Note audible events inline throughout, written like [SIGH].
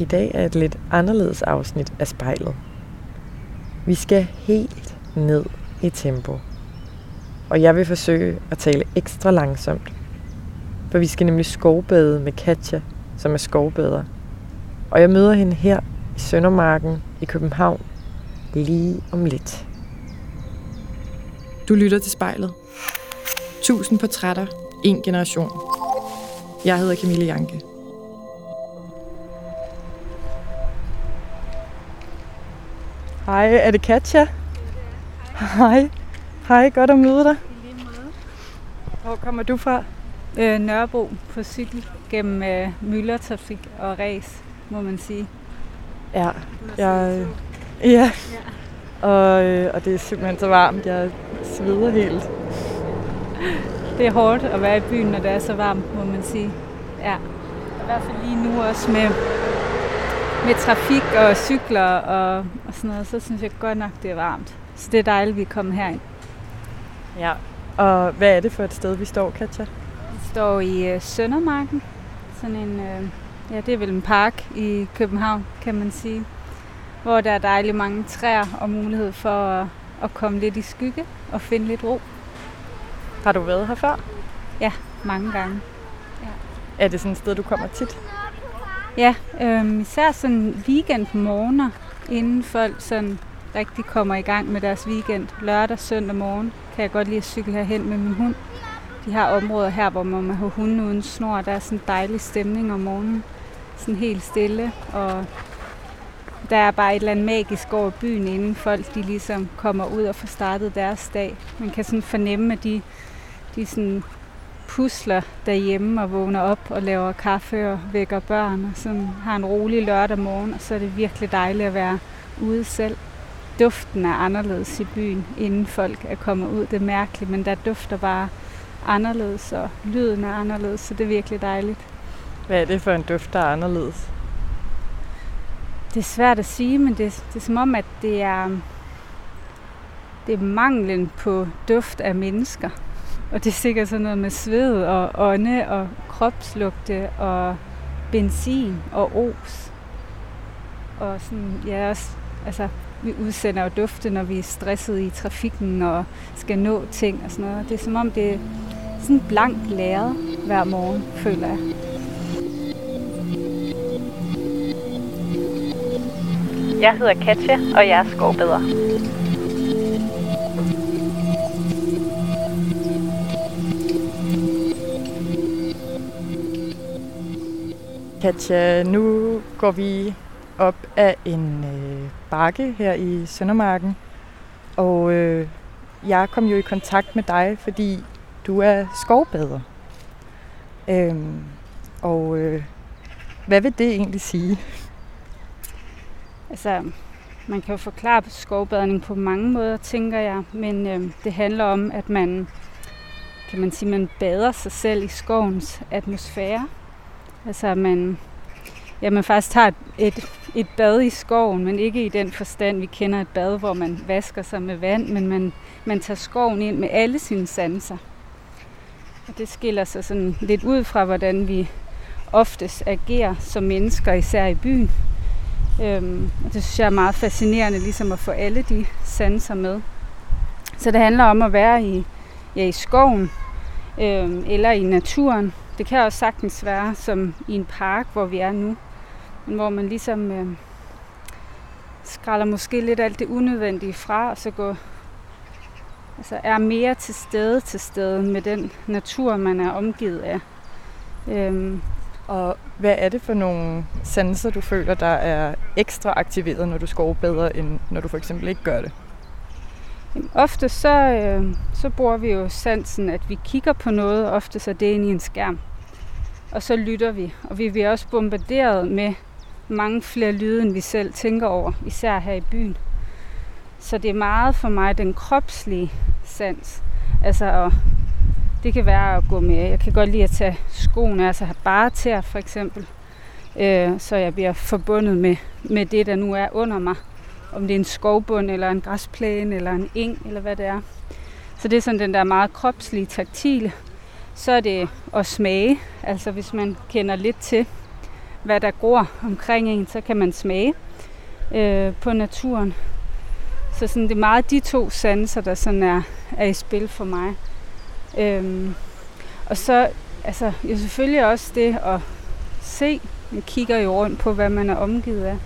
I dag er et lidt anderledes afsnit af spejlet. Vi skal helt ned i tempo. Og jeg vil forsøge at tale ekstra langsomt. For vi skal nemlig skovbade med Katja, som er skovbader. Og jeg møder hende her i Søndermarken i København lige om lidt. Du lytter til spejlet. Tusind portrætter, en generation. Jeg hedder Camille Janke. Hej, er det Katja? Hej. Hej, godt at møde dig. Hvor kommer du fra? Øh, Nørrebro på cykel gennem øh, myldretrafik og ræs, må man sige. Ja, jeg, ja. Og, øh, og det er simpelthen så varmt. Jeg sveder helt. Det er hårdt at være i byen, når det er så varmt, må man sige. Ja. I hvert fald lige nu også med, med trafik og cykler og, og sådan noget, så synes jeg godt nok, det er varmt. Så det er dejligt, at vi er kommet herind. Ja. Og hvad er det for et sted, vi står, Katja? Vi står i øh, Søndermarken. Sådan en, øh, ja, det er vel en park i København, kan man sige. Hvor der er dejligt mange træer og mulighed for at, at komme lidt i skygge og finde lidt ro. Har du været her før? Ja, mange gange. Er det sådan et sted, du kommer tit? Ja, øhm, især sådan weekendmorgener, inden folk sådan rigtig kommer i gang med deres weekend. Lørdag, søndag morgen kan jeg godt lide at cykle herhen med min hund. De har områder her, hvor man må have hunden uden snor. Der er sådan en dejlig stemning om morgenen. Sådan helt stille. Og der er bare et eller andet magisk over byen, inden folk de ligesom kommer ud og får startet deres dag. Man kan sådan fornemme, at de, de sådan pusler derhjemme og vågner op og laver kaffe og vækker børn og sådan har en rolig lørdag morgen, og så er det virkelig dejligt at være ude selv. Duften er anderledes i byen, inden folk er kommet ud. Det er mærkeligt, men der dufter bare anderledes, og lyden er anderledes, så det er virkelig dejligt. Hvad er det for en duft, der er anderledes? Det er svært at sige, men det, det er som om, at det er, det er manglen på duft af mennesker. Og det er sikkert sådan noget med sved og ånde og kropslugte og benzin og os. Og sådan, ja, også, altså, vi udsender jo dufte, når vi er stresset i trafikken og skal nå ting og sådan noget. Det er som om, det er sådan blank læret hver morgen, føler jeg. Jeg hedder Katja, og jeg er skovbeder. Katja, nu går vi op af en øh, bakke her i Søndermarken. Og øh, jeg kom jo i kontakt med dig, fordi du er skovbader. Øhm, og øh, hvad vil det egentlig sige? Altså, man kan jo forklare skovbadning på mange måder, tænker jeg, men øh, det handler om, at man, kan man sige, man bader sig selv i skovens atmosfære. Altså, at man, ja, man faktisk tager et, et, et bad i skoven, men ikke i den forstand, vi kender et bad, hvor man vasker sig med vand, men man, man tager skoven ind med alle sine sanser. Og det skiller sig sådan lidt ud fra, hvordan vi oftest agerer som mennesker, især i byen. Øhm, og det synes jeg er meget fascinerende, ligesom at få alle de sanser med. Så det handler om at være i, ja, i skoven øhm, eller i naturen. Det kan også sagtens være som i en park, hvor vi er nu. Men hvor man ligesom øh, skralder måske lidt alt det unødvendige fra, og så går, altså er mere til stede til stede med den natur, man er omgivet af. Øhm, Og hvad er det for nogle sanser, du føler, der er ekstra aktiveret, når du skovbader, end når du for eksempel ikke gør det? Jamen, ofte så, øh, så bruger vi jo sansen, at vi kigger på noget, og ofte så det ind i en skærm. Og så lytter vi, og vi bliver også bombarderet med mange flere lyde, end vi selv tænker over, især her i byen. Så det er meget for mig den kropslige sans. Altså, og det kan være at gå med, jeg kan godt lide at tage skoene, altså have bare tæer for eksempel, øh, så jeg bliver forbundet med, med det, der nu er under mig om det er en skovbund, eller en græsplæne, eller en eng, eller hvad det er. Så det er sådan den der meget kropslige, taktile. Så er det at smage, altså hvis man kender lidt til, hvad der gror omkring en, så kan man smage øh, på naturen. Så sådan, det er meget de to sanser, der sådan er, er i spil for mig. Øhm, og så altså, jo selvfølgelig også det at se. Man kigger jo rundt på, hvad man er omgivet af.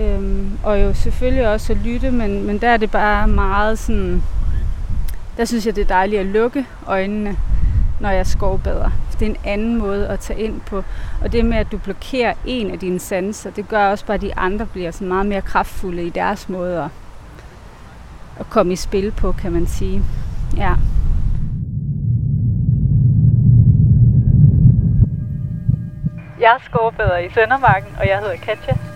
Øhm, og jo selvfølgelig også at lytte, men, men der er det bare meget sådan... Der synes jeg, det er dejligt at lukke øjnene, når jeg skovbader. Det er en anden måde at tage ind på. Og det med, at du blokerer en af dine sanser, det gør også bare, at de andre bliver sådan meget mere kraftfulde i deres måde at, at komme i spil på, kan man sige. Ja. Jeg er skovbader i Søndermarken, og jeg hedder Katja.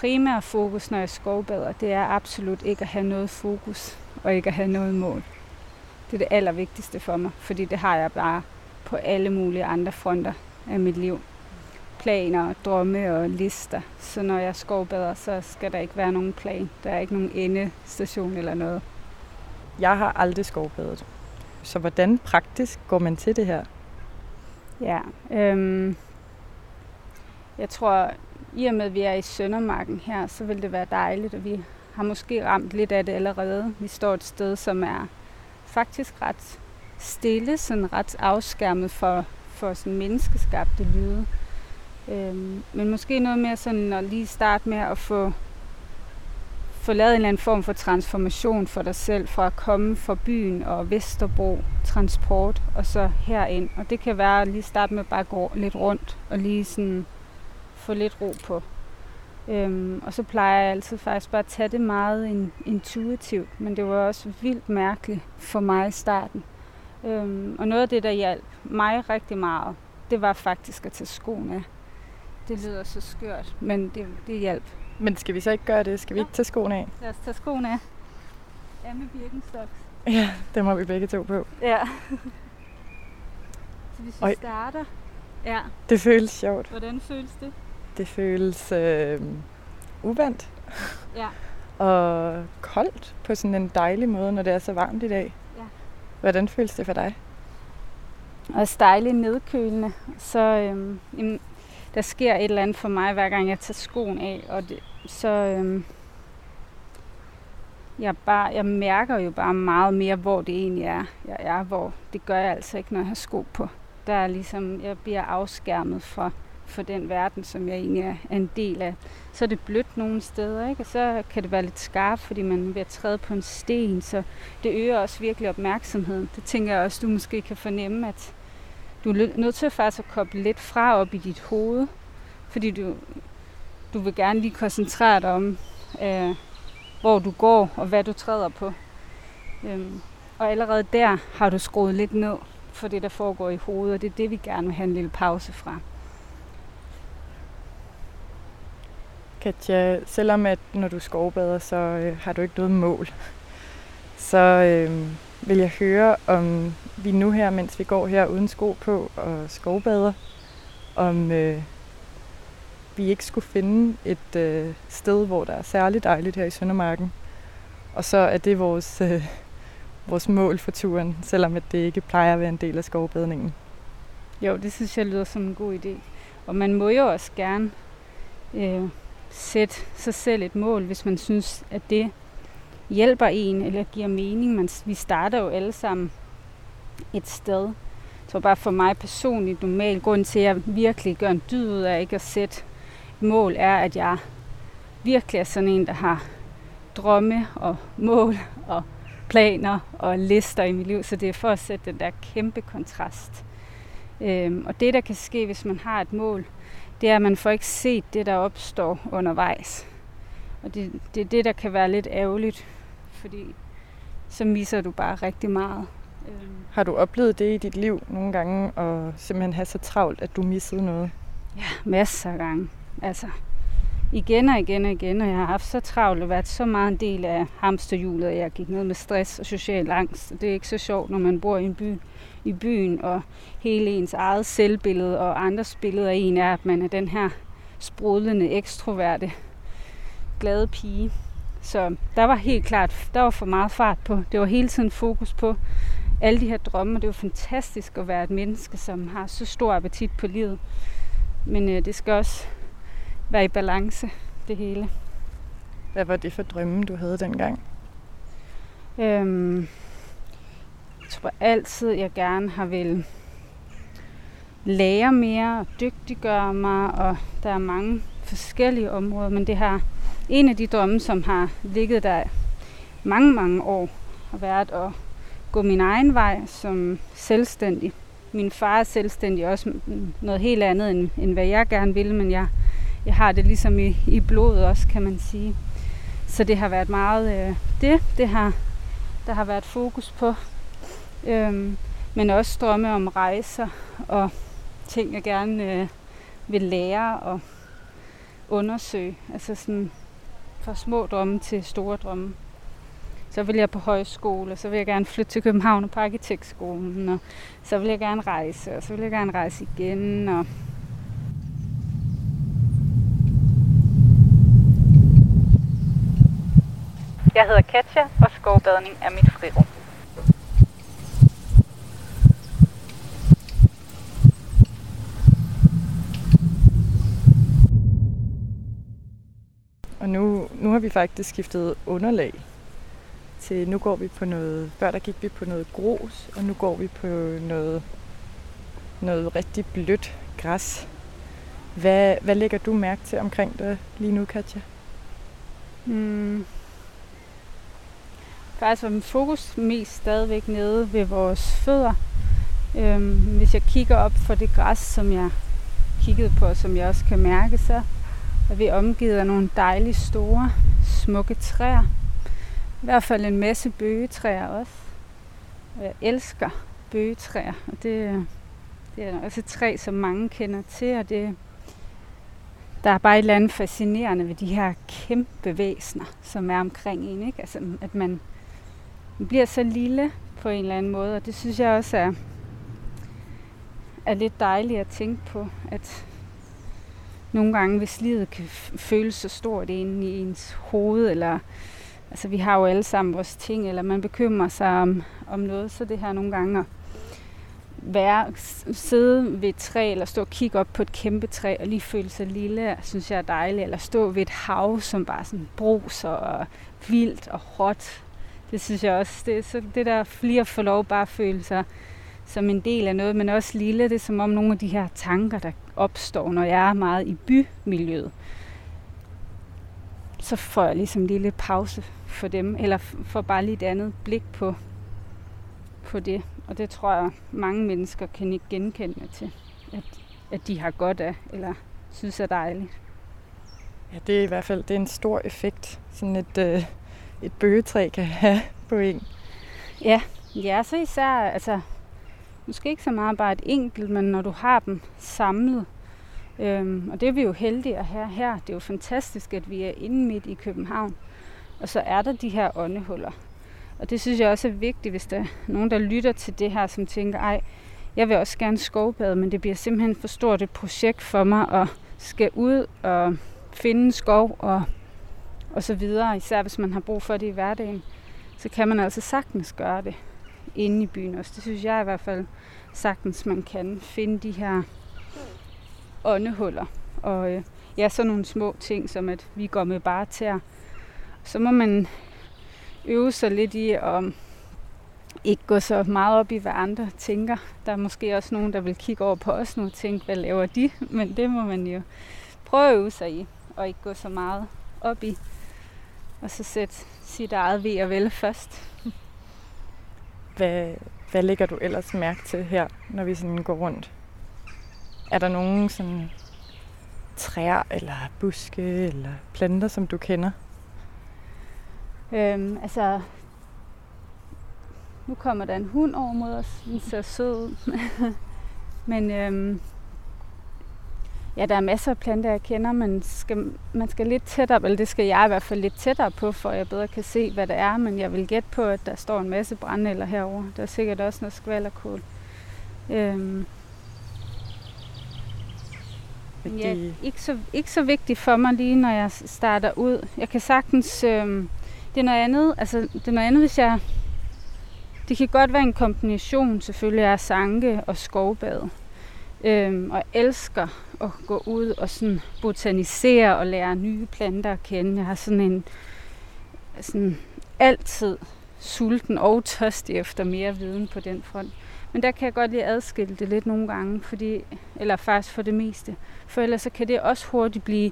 Primære fokus, når jeg skovbader, det er absolut ikke at have noget fokus og ikke at have noget mål. Det er det allervigtigste for mig, fordi det har jeg bare på alle mulige andre fronter af mit liv. Planer, drømme og lister. Så når jeg skovbader, så skal der ikke være nogen plan. Der er ikke nogen endestation eller noget. Jeg har aldrig skovbadet. Så hvordan praktisk går man til det her? Ja, øhm, jeg tror, i og med at vi er i Søndermarken her, så vil det være dejligt, og vi har måske ramt lidt af det allerede. Vi står et sted, som er faktisk ret stille, sådan ret afskærmet for, for sådan menneskeskabte lyde. Øhm, men måske noget mere sådan at lige starte med at få, få lavet en eller anden form for transformation for dig selv, fra at komme fra byen og Vesterbro transport, og så herind. Og det kan være at lige starte med at bare gå lidt rundt og lige sådan få lidt ro på. Øhm, og så plejer jeg altid faktisk bare at tage det meget in, intuitivt, men det var også vildt mærkeligt for mig i starten. Øhm, og noget af det, der hjalp mig rigtig meget, det var faktisk at tage skoene af. Det lyder så skørt, men det, det hjalp. Men skal vi så ikke gøre det? Skal vi ikke tage skoene af? Lad os tage skoene af. Ja, med Birkenstocks. Ja, det må vi begge to på. Ja. [LAUGHS] så hvis vi Oj. starter... Ja, Det føles sjovt. hvordan føles det? Det føles øh, uvandt Ja. [LAUGHS] og koldt på sådan en dejlig måde, når det er så varmt i dag. Ja. Hvordan føles det for dig? også dejligt nedkølende. Så øhm, jamen, der sker et eller andet for mig, hver gang jeg tager skoen af. Og det, så øhm, jeg, bare, jeg mærker jo bare meget mere, hvor det egentlig er, jeg er. Hvor det gør jeg altså ikke, når jeg har sko på. Der er ligesom, jeg bliver afskærmet fra, for den verden, som jeg egentlig er, en del af. Så er det blødt nogle steder, ikke? og så kan det være lidt skarpt, fordi man er ved at træde på en sten. Så det øger også virkelig opmærksomheden. Det tænker jeg også, du måske kan fornemme, at du er nødt til faktisk at koble lidt fra op i dit hoved, fordi du, du vil gerne lige koncentrere dig om, øh, hvor du går og hvad du træder på. Øhm, og allerede der har du skruet lidt ned for det, der foregår i hovedet, og det er det, vi gerne vil have en lille pause fra. Katja, øh, selvom at når du skovbader, så øh, har du ikke noget mål, så øh, vil jeg høre, om vi nu her, mens vi går her uden sko på og skovbader, om øh, vi ikke skulle finde et øh, sted, hvor der er særligt dejligt her i Søndermarken. Og så er det vores, øh, vores mål for turen, selvom at det ikke plejer at være en del af skovbadningen. Jo, det synes jeg lyder som en god idé. Og man må jo også gerne øh, sætte sig selv et mål, hvis man synes, at det hjælper en eller giver mening. Man, vi starter jo alle sammen et sted. Så bare for mig personligt, normal grund til, at jeg virkelig gør en dyd ud af ikke at sætte et mål, er, at jeg virkelig er sådan en, der har drømme og mål og planer og lister i mit liv. Så det er for at sætte den der kæmpe kontrast. Øhm, og det, der kan ske, hvis man har et mål, det er, at man får ikke set det, der opstår undervejs. Og det, det er det, der kan være lidt ærgerligt, fordi så misser du bare rigtig meget. Øhm, Har du oplevet det i dit liv nogle gange, og simpelthen have så travlt, at du missede noget? ja, masser af gange. Altså, igen og igen og igen, og jeg har haft så travlt og været så meget en del af hamsterhjulet, at jeg gik ned med stress og social angst. Og det er ikke så sjovt, når man bor i en by, i byen, og hele ens eget selvbillede og andres billede af en er, at man er den her sprudlende, ekstroverte, glade pige. Så der var helt klart, der var for meget fart på. Det var hele tiden fokus på alle de her drømme, og det var fantastisk at være et menneske, som har så stor appetit på livet. Men øh, det skal også være i balance, det hele. Hvad var det for drømme, du havde dengang? Øhm, jeg tror altid, jeg gerne har vil lære mere og dygtiggøre mig, og der er mange forskellige områder, men det har en af de drømme, som har ligget der mange, mange år, har været at gå min egen vej som selvstændig. Min far er selvstændig også noget helt andet, end, end hvad jeg gerne vil, men jeg, jeg har det ligesom i, i blodet også, kan man sige. Så det har været meget øh, det, det har, der har været fokus på. Øhm, men også drømme om rejser og ting, jeg gerne øh, vil lære og undersøge. Altså sådan fra små drømme til store drømme. Så vil jeg på højskole, og så vil jeg gerne flytte til København og på arkitektskolen, og så vil jeg gerne rejse, og så vil jeg gerne rejse igen, og Jeg hedder Katja, og skovbadning er mit frirum. Og nu, nu har vi faktisk skiftet underlag til, nu går vi på noget, før der gik vi på noget grus, og nu går vi på noget, noget rigtig blødt græs. Hvad, hvad lægger du mærke til omkring det lige nu, Katja? Mm. Faktisk var min fokus mest stadigvæk nede ved vores fødder. Øhm, hvis jeg kigger op for det græs, som jeg kiggede på, som jeg også kan mærke, så er vi omgivet af nogle dejlige store, smukke træer. I hvert fald en masse bøgetræer også. Og jeg elsker bøgetræer, og det, det er også et træ, som mange kender til, og det, der er bare et eller andet fascinerende ved de her kæmpe væsener, som er omkring en. Ikke? Altså, at man, man bliver så lille på en eller anden måde, og det synes jeg også er, er lidt dejligt at tænke på, at nogle gange, hvis livet kan føles så stort inde i ens hoved, eller altså vi har jo alle sammen vores ting, eller man bekymrer sig om, om noget, så det her nogle gange at være, sidde ved et træ, eller stå og kigge op på et kæmpe træ, og lige føle sig lille, synes jeg er dejligt, eller stå ved et hav, som bare sådan bruser og vildt og råt. Det synes jeg også, det, så det der flere får lov bare at føle sig som en del af noget, men også lille. Det er som om nogle af de her tanker, der opstår, når jeg er meget i bymiljøet, så får jeg ligesom en lille pause for dem, eller får bare lige et andet blik på, på det. Og det tror jeg, mange mennesker kan ikke genkende til, at, at de har godt af, eller synes er dejligt. Ja, det er i hvert fald det er en stor effekt, sådan et, øh, et bøgetræ kan have på en. Ja, ja, så især, altså, måske ikke så meget bare et enkelt, men når du har dem samlet. Øhm, og det er vi jo heldige at have her. Det er jo fantastisk, at vi er inde midt i København. Og så er der de her åndehuller. Og det synes jeg også er vigtigt, hvis der er nogen, der lytter til det her, som tænker, ej, jeg vil også gerne skovbade, men det bliver simpelthen for stort et projekt for mig at skal ud og finde en skov og, og så videre, især hvis man har brug for det i hverdagen, så kan man altså sagtens gøre det inde i byen også. Det synes jeg i hvert fald sagtens, man kan finde de her åndehuller. Og øh, ja, så nogle små ting, som at vi går med bare til Så må man øve sig lidt i at um, ikke gå så meget op i, hvad andre tænker. Der er måske også nogen, der vil kigge over på os nu og tænke, hvad laver de? Men det må man jo prøve at øve sig i, og ikke gå så meget op i. Og så sætte sit eget ved og vel først. Hvad, hvad lægger du ellers mærke til her, når vi sådan går rundt? Er der nogen sådan træer eller buske eller planter, som du kender? Øhm, altså, nu kommer der en hund over mod os. Den ser sød ud. [LAUGHS] Men øhm, ja, der er masser af planter, jeg kender, men skal, man skal lidt tættere, eller det skal jeg i hvert fald lidt tættere på, for jeg bedre kan se, hvad det er. Men jeg vil gætte på, at der står en masse brændenælder herover. Der er sikkert også noget skvallerkål. Øhm, Ja, ikke så, ikke så vigtigt for mig lige, når jeg starter ud. Jeg kan sagtens... Øh, det er noget andet, altså det er noget andet, hvis jeg... Det kan godt være en kombination selvfølgelig af sanke og skovbad. Øhm, og elsker at gå ud og sådan botanisere og lære nye planter at kende. Jeg har sådan en sådan altid sulten og tørstig efter mere viden på den front. Men der kan jeg godt lige adskille det lidt nogle gange, fordi, eller faktisk for det meste. For ellers så kan det også hurtigt blive,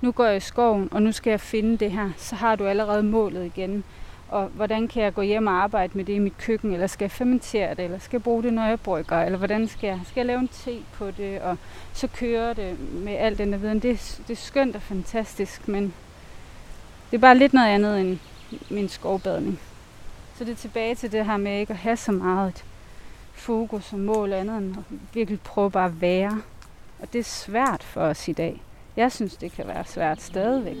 nu går jeg i skoven, og nu skal jeg finde det her. Så har du allerede målet igen. Og hvordan kan jeg gå hjem og arbejde med det i mit køkken? Eller skal jeg fermentere det? Eller skal jeg bruge det, når jeg brygger? Eller hvordan skal jeg, skal jeg lave en te på det? Og så køre det med alt den der viden. Det, det er skønt og fantastisk, men det er bare lidt noget andet end min skovbadning. Så det er tilbage til det her med ikke at have så meget fokus og mål andet end at virkelig prøve bare at være. Og det er svært for os i dag. Jeg synes, det kan være svært stadigvæk.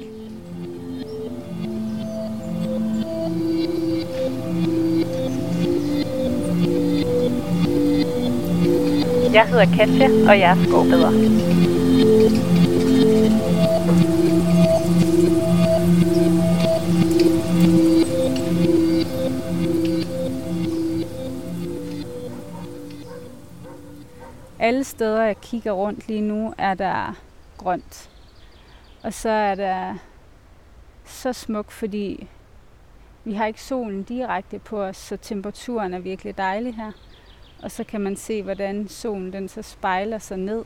Jeg hedder Katja, og jeg er skovbeder. Alle steder, jeg kigger rundt lige nu, er der grønt. Og så er der så smukt, fordi vi har ikke solen direkte på os, så temperaturen er virkelig dejlig her. Og så kan man se, hvordan solen den så spejler sig ned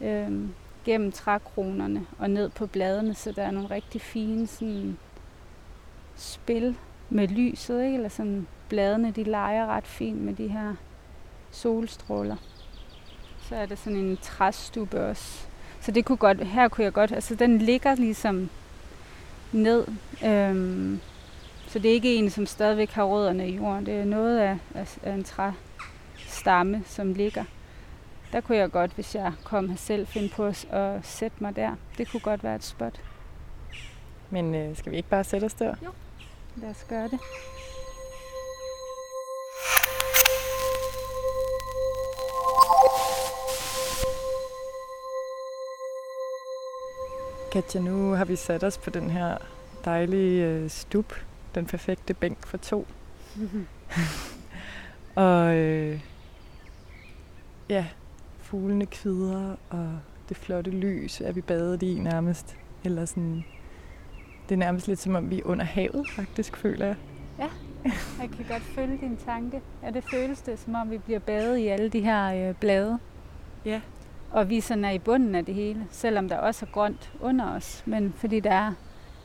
øh, gennem trækronerne og ned på bladene, så der er nogle rigtig fine sådan, spil med lyset, ikke? eller sådan bladene de leger ret fint med de her solstråler. Så er der sådan en træstube også. Så det kunne godt, her kunne jeg godt, altså den ligger ligesom ned. Øhm, så det er ikke en, som stadigvæk har rødderne i jorden. Det er noget af, af, af en træstamme, som ligger. Der kunne jeg godt, hvis jeg kom her selv, finde på at sætte mig der. Det kunne godt være et spot. Men øh, skal vi ikke bare sætte os der? Jo. Lad os gøre det. Katja, nu har vi sat os på den her dejlige øh, stup. Den perfekte bænk for to. [LAUGHS] og øh, ja, fuglene kvider, og det flotte lys er vi badet i nærmest. Eller sådan, det er nærmest lidt som om vi er under havet, faktisk, føler jeg. Ja, jeg kan godt følge din tanke. Ja, det føles det, som om vi bliver badet i alle de her øh, blade. Ja. Og vi sådan er i bunden af det hele, selvom der også er grønt under os. Men fordi der er,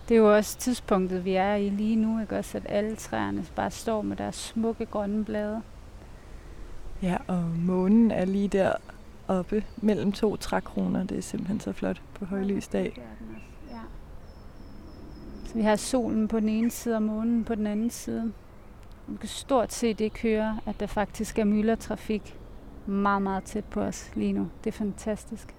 det er jo også tidspunktet, vi er i lige nu, ikke også, at alle træerne bare står med deres smukke grønne blade. Ja, og månen er lige der oppe mellem to trækroner. Det er simpelthen så flot på højlysdag. Ja. Så vi har solen på den ene side og månen på den anden side. Man kan stort set ikke høre, at der faktisk er myldretrafik meget, meget tæt på os lige nu. Det er fantastisk.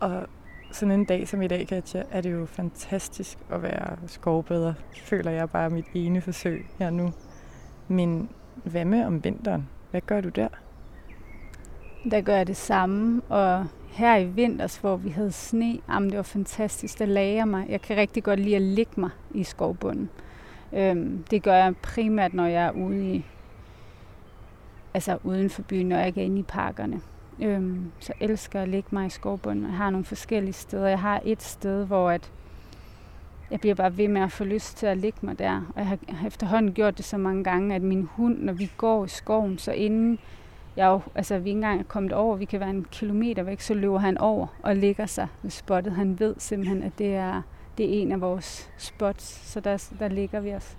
Og sådan en dag som i dag, Katja, er det jo fantastisk at være skovbeder. Føler jeg bare mit ene forsøg her nu. Men hvad med om vinteren? Hvad gør du der? Der gør jeg det samme, og her i vinters, hvor vi havde sne, jamen det var fantastisk, der lagde mig. Jeg kan rigtig godt lide at ligge mig i skovbunden. Øhm, det gør jeg primært, når jeg er ude i altså uden for byen, når jeg ikke er inde i parkerne. Øhm, så elsker jeg at ligge mig i skovbunden. Jeg har nogle forskellige steder. Jeg har et sted, hvor at jeg bliver bare ved med at få lyst til at ligge mig der. Og jeg har efterhånden gjort det så mange gange, at min hund, når vi går i skoven, så inden jeg jo, altså vi ikke engang er kommet over, vi kan være en kilometer væk, så løber han over og ligger sig ved spottet. Han ved simpelthen, at det er, det er en af vores spots, så der, der ligger vi os.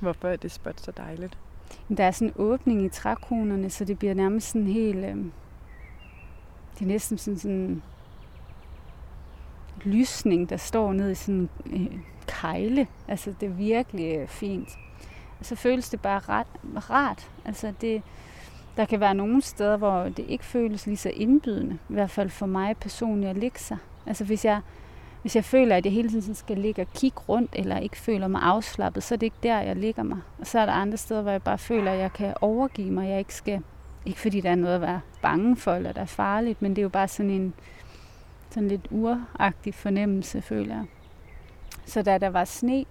Hvorfor er det spot så dejligt? Der er sådan en åbning i trækronerne, så det bliver nærmest sådan helt... Øh, det er næsten sådan sådan lysning, der står ned i sådan en øh, kejle. Altså, det er virkelig øh, fint. Og så føles det bare ret, rart. Altså, det, der kan være nogle steder, hvor det ikke føles lige så indbydende. I hvert fald for mig personligt at ligge sig. Altså, hvis jeg hvis jeg føler, at jeg hele tiden skal ligge og kigge rundt, eller ikke føler mig afslappet, så er det ikke der, jeg ligger mig. Og så er der andre steder, hvor jeg bare føler, at jeg kan overgive mig, jeg ikke skal ikke fordi der er noget at være bange for, eller der er farligt, men det er jo bare sådan en sådan lidt uragtig fornemmelse, føler jeg. Så da der var sne,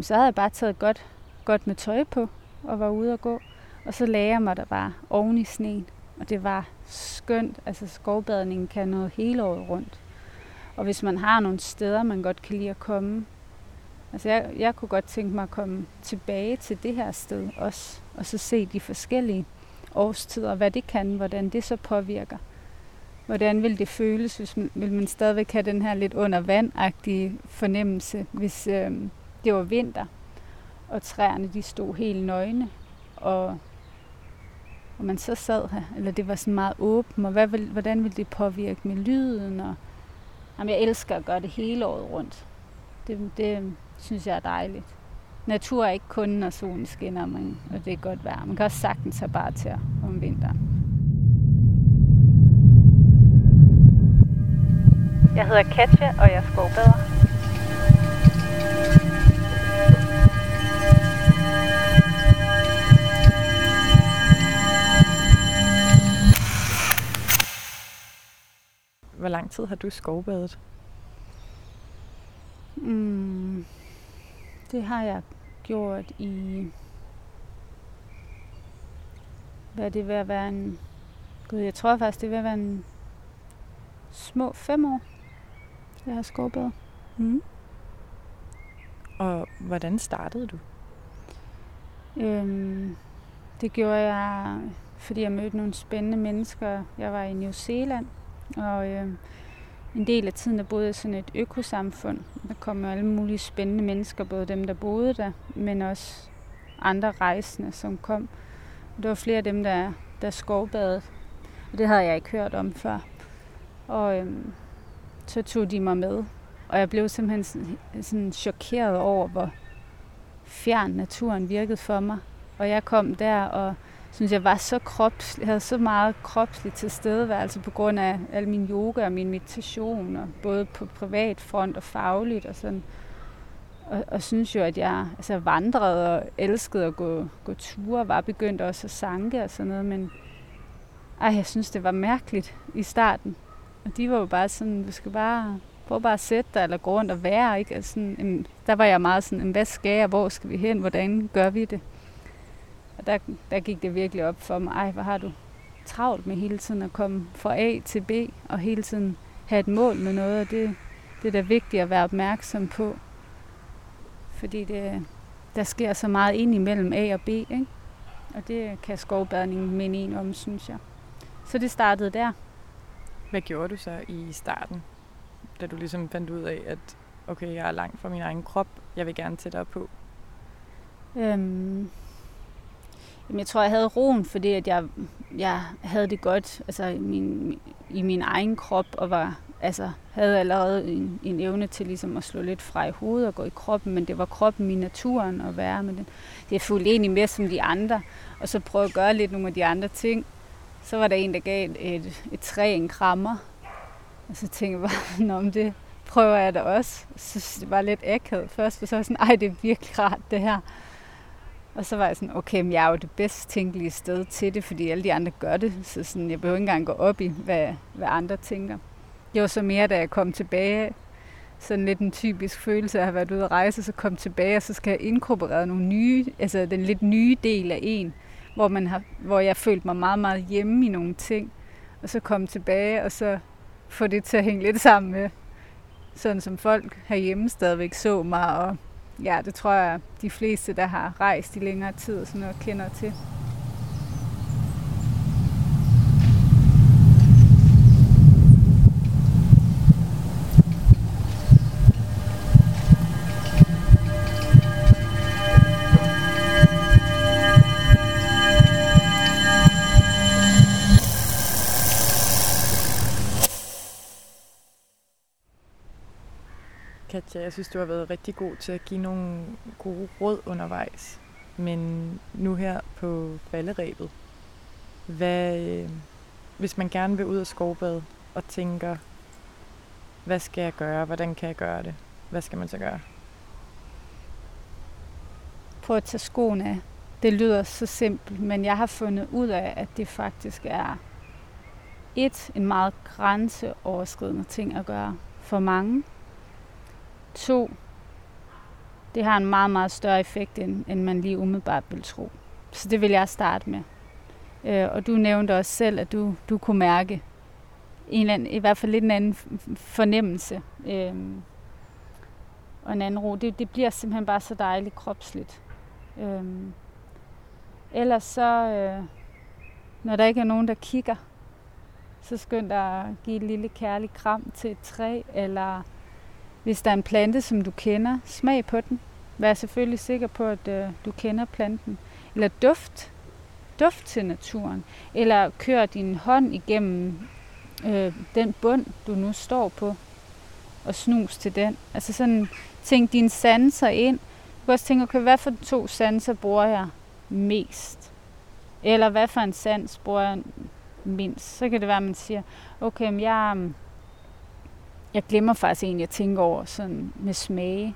så havde jeg bare taget godt, godt med tøj på og var ude at gå. Og så lagde jeg mig der bare oven i sneen. Og det var skønt. Altså skovbadningen kan noget hele året rundt. Og hvis man har nogle steder, man godt kan lide at komme. Altså jeg, jeg kunne godt tænke mig at komme tilbage til det her sted også. Og så se de forskellige årstider, hvad det kan, hvordan det så påvirker. Hvordan vil det føles, hvis man, vil man stadigvæk have den her lidt under vandagtige fornemmelse, hvis øh, det var vinter, og træerne de stod helt nøgne, og, og man så sad her, eller det var sådan meget åbent, og hvad vil, hvordan vil det påvirke med lyden, og jamen, jeg elsker at gøre det hele året rundt. Det, det øhm, synes jeg er dejligt. Natur er ikke kun, når solen skinner, men, og det er godt vejr. Man kan også sagtens have bare til om vinteren. Jeg hedder Katja, og jeg er skovbader. Hvor lang tid har du skovbadet? Mm, det har jeg gjort i... Hvad er det ved at være en... Gud, jeg tror faktisk, det er ved at være en små fem år, jeg har skovbadet. Mm. Og hvordan startede du? Øhm, det gjorde jeg, fordi jeg mødte nogle spændende mennesker. Jeg var i New Zealand, og øhm, en del af tiden der boede jeg sådan et økosamfund. Der kom alle mulige spændende mennesker, både dem, der boede der, men også andre rejsende, som kom. Det var flere af dem, der, der skovbadede. Og det havde jeg ikke hørt om før. Og øhm, så tog de mig med. Og jeg blev simpelthen sådan, sådan chokeret over, hvor fjern naturen virkede for mig. Og jeg kom der og synes, jeg var så kropslig, havde så meget kropsligt tilstedeværelse på grund af al min yoga og min meditation, og både på privat front og fagligt og sådan. Og, og synes jo, at jeg altså, vandrede og elskede at gå, gå ture, var begyndt også at sanke og sådan noget, men ej, jeg synes, det var mærkeligt i starten. Og de var jo bare sådan, du skal bare prøve bare at sætte dig, eller gå rundt og være, ikke? Altså sådan, jamen, der var jeg meget sådan, hvad skal jeg, hvor skal vi hen, hvordan gør vi det? Og der, der gik det virkelig op for mig, ej, hvor har du travlt med hele tiden at komme fra A til B, og hele tiden have et mål med noget, og det, det er da vigtigt at være opmærksom på. Fordi det, der sker så meget ind imellem A og B, ikke? Og det kan skovbadningen minde en om, synes jeg. Så det startede der. Hvad gjorde du så i starten, da du ligesom fandt ud af, at okay, jeg er langt fra min egen krop, jeg vil gerne tættere på? Øhm, jamen, jeg tror, jeg havde roen, fordi at jeg, jeg havde det godt altså, i, min, i min egen krop, og var, altså, havde allerede en, en evne til ligesom at slå lidt fra i hovedet og gå i kroppen, men det var kroppen i naturen at være med den. Det er fuldt egentlig med som de andre, og så prøve at gøre lidt nogle af de andre ting. Så var der en, der gav et, et, et træ en krammer, og så tænkte jeg bare, om det prøver jeg da også. Så det var lidt akavet først, for så var jeg sådan, ej, det er virkelig rart det her. Og så var jeg sådan, okay, men jeg er jo det bedst tænkelige sted til det, fordi alle de andre gør det. Så sådan, jeg behøver ikke engang gå op i, hvad, hvad andre tænker. Jo, var så mere, da jeg kom tilbage, sådan lidt en typisk følelse af at have været ude at rejse, så kom tilbage, og så skal jeg inkorporere nogle nye, altså den lidt nye del af en, hvor, man har, hvor jeg følte mig meget, meget hjemme i nogle ting. Og så komme tilbage, og så få det til at hænge lidt sammen med, sådan som folk herhjemme stadigvæk så mig, og ja, det tror jeg, de fleste, der har rejst i længere tid og sådan noget, kender til. Jeg synes, du har været rigtig god til at give nogle gode råd undervejs. Men nu her på falderæbet, hvad, øh, hvis man gerne vil ud af skovbad og tænker, hvad skal jeg gøre, hvordan kan jeg gøre det, hvad skal man så gøre? Prøv at tage skoene af. det lyder så simpelt, men jeg har fundet ud af, at det faktisk er et, en meget grænseoverskridende ting at gøre for mange. To, det har en meget, meget større effekt, end, end man lige umiddelbart vil tro. Så det vil jeg starte med. Øh, og du nævnte også selv, at du, du kunne mærke en eller anden, i hvert fald lidt en anden fornemmelse. Øh, og en anden ro. Det, det bliver simpelthen bare så dejligt kropsligt. Øh, ellers så, øh, når der ikke er nogen, der kigger, så skynd dig at give et lille kærligt kram til et træ, eller hvis der er en plante, som du kender, smag på den. Vær selvfølgelig sikker på, at øh, du kender planten. Eller duft. Duft til naturen. Eller kør din hånd igennem øh, den bund, du nu står på, og snus til den. Altså sådan, tænk dine sanser ind. Du kan også tænke, okay, hvad for to sanser bruger jeg mest? Eller hvad for en sans bruger jeg mindst? Så kan det være, at man siger, okay, men jeg, jeg glemmer faktisk egentlig at tænke over sådan med smage.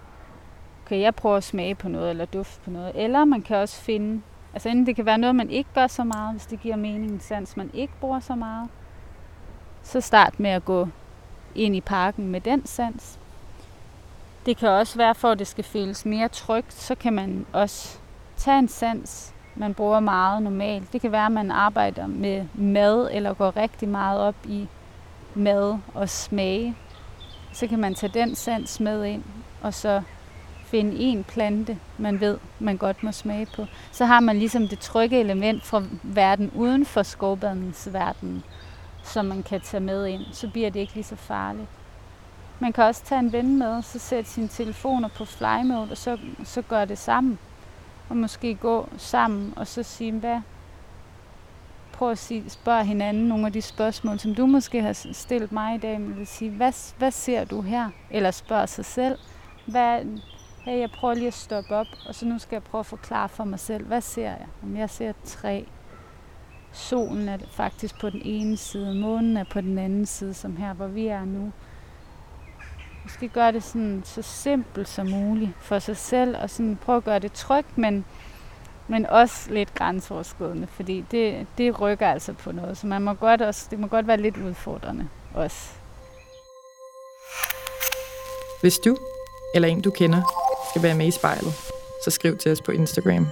Okay, jeg prøver at smage på noget, eller dufte på noget. Eller man kan også finde, altså enten det kan være noget, man ikke gør så meget, hvis det giver mening, en sans, man ikke bruger så meget. Så start med at gå ind i parken med den sans. Det kan også være, for at det skal føles mere trygt, så kan man også tage en sans, man bruger meget normalt. Det kan være, at man arbejder med mad, eller går rigtig meget op i mad og smage så kan man tage den sans med ind, og så finde en plante, man ved, man godt må smage på. Så har man ligesom det trygge element fra verden uden for verden som man kan tage med ind. Så bliver det ikke lige så farligt. Man kan også tage en ven med, så sætte sine telefoner på fly mode, og så, så gør det sammen. Og måske gå sammen, og så sige, hvad, prøve at sige, spørge hinanden nogle af de spørgsmål, som du måske har stillet mig i dag, men vil sige, hvad, hvad ser du her? Eller spørge sig selv, hvad, hey, jeg prøver lige at stoppe op, og så nu skal jeg prøve at forklare for mig selv, hvad ser jeg? Om jeg ser et træ, solen er faktisk på den ene side, månen er på den anden side, som her, hvor vi er nu. skal gøre det sådan så simpelt som muligt for sig selv, og sådan prøve at gøre det trygt, men men også lidt grænseoverskridende, fordi det, det rykker altså på noget, så man må godt også, det må godt være lidt udfordrende også. Hvis du eller en du kender skal være med i spejlet, så skriv til os på Instagram